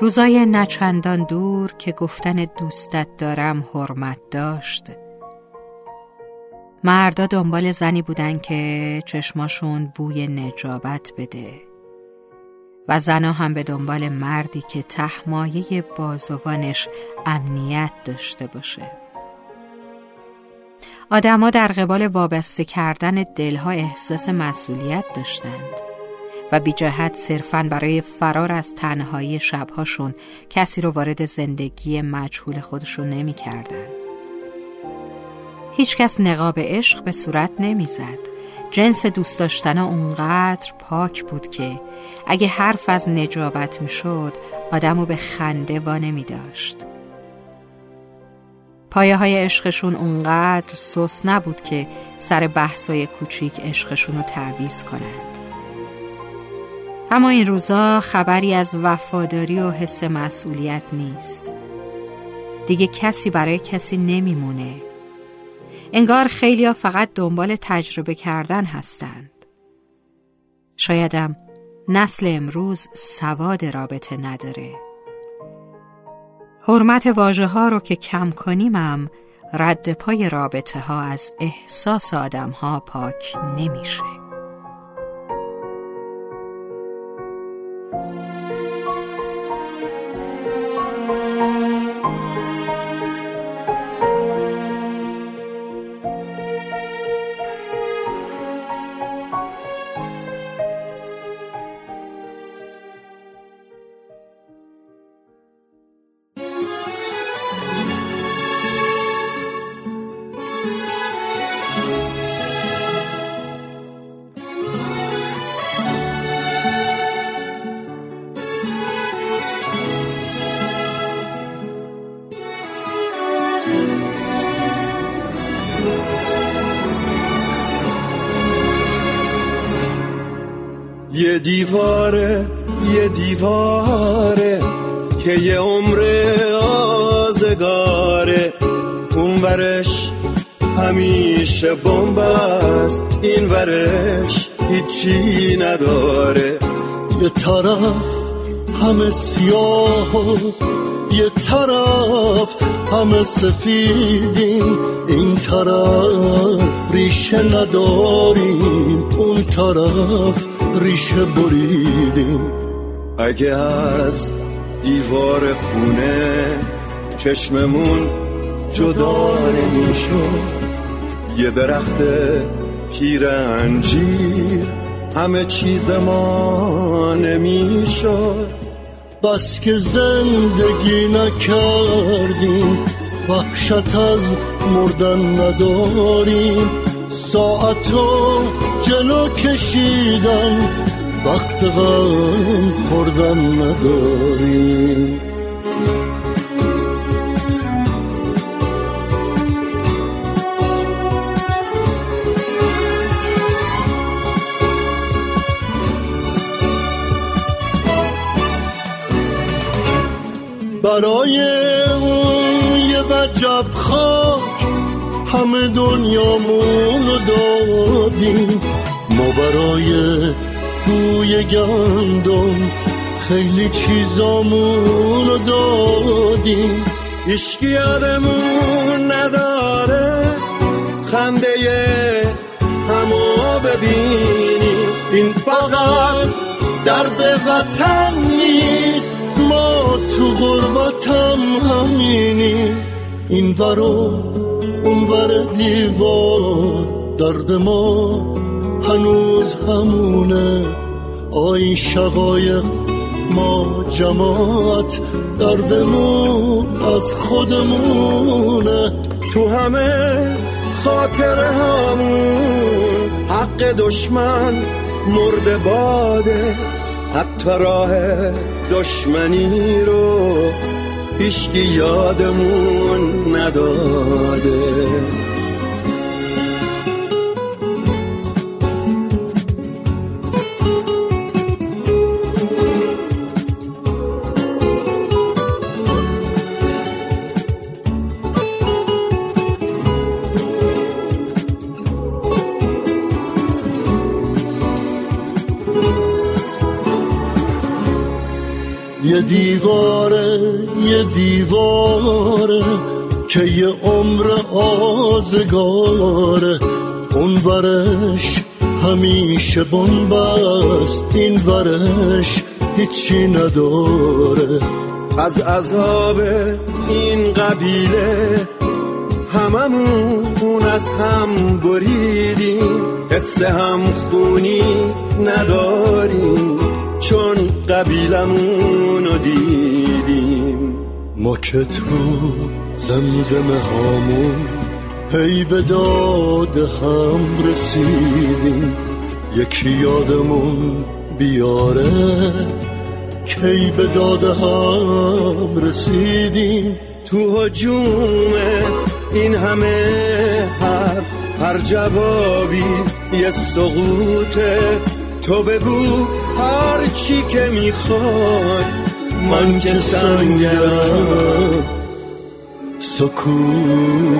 روزای نچندان دور که گفتن دوستت دارم حرمت داشت. مردا دنبال زنی بودن که چشماشون بوی نجابت بده. و زنا هم به دنبال مردی که تحمایه بازوانش امنیت داشته باشه. آدما در قبال وابسته کردن دلها احساس مسئولیت داشتند. و بی جهت صرفا برای فرار از تنهایی شبهاشون کسی رو وارد زندگی مجهول خودشون نمی کردن. هیچ کس نقاب عشق به صورت نمی‌زد. جنس دوست داشتن اونقدر پاک بود که اگه حرف از نجابت می‌شد آدمو به خنده وا نمی داشت. پایه های عشقشون اونقدر سوس نبود که سر بحثای کوچیک عشقشون رو تعویز کنند. اما این روزا خبری از وفاداری و حس مسئولیت نیست. دیگه کسی برای کسی نمیمونه. انگار خیلیا فقط دنبال تجربه کردن هستند. شایدم نسل امروز سواد رابطه نداره. حرمت واژه ها رو که کم کنیمم رد پای رابطه ها از احساس آدم ها پاک نمیشه. Thank you. یه دیواره یه دیواره که یه عمر آزگاره. اون ورش همیشه بمب است این ورش هیچی نداره. یه طرف همه سیاه یه طرف همه سفیدیم این طرف ریشه نداریم اون طرف ریشه بریدیم. اگه از دیوار خونه چشممون جدا نمی‌شد یه درخت پیر انجیر همه چیز ما نمی‌شد. بس که زندگی نکردیم وحشت از مردن نداریم. ساعتو جلو کشیدن وقت غم خوردن نداریم برای اون یه وجب خاک همه دنیامون رو دادیم. ما برای بوی گندم خیلی چیزامون رو دادیم. ایشکی یادمون نداره خنده همو ببینیم. این فقط درد وطن نیست. ما تو غربتم همینیم. این ورو اون ور دیوار درد ما هنوز همونه. آی شقایق ما جماعت دردمون از خودمونه. تو همه خاطر همون حق دشمن مرد باده. حتی راه دشمنی رو هیچکی یادمون نداده. یه دیواره یه دیواره که یه عمر آزگاره. اون ورش همیشه بنبست این ورش هیچی نداره. از عذاب این قبیله هممون از هم بریدیم. حس هم خونی نداریم. چون قبیلمون رو دیدیم. ما که تو زمزمه هامون هی به داد هم رسیدیم. یکی یادمون بیاره کی به داد هم رسیدیم. تو هجوم این همه حرف هر جوابی یه سقوطه تو بگو هر چی که می‌خوای من که سنگرم. سکوته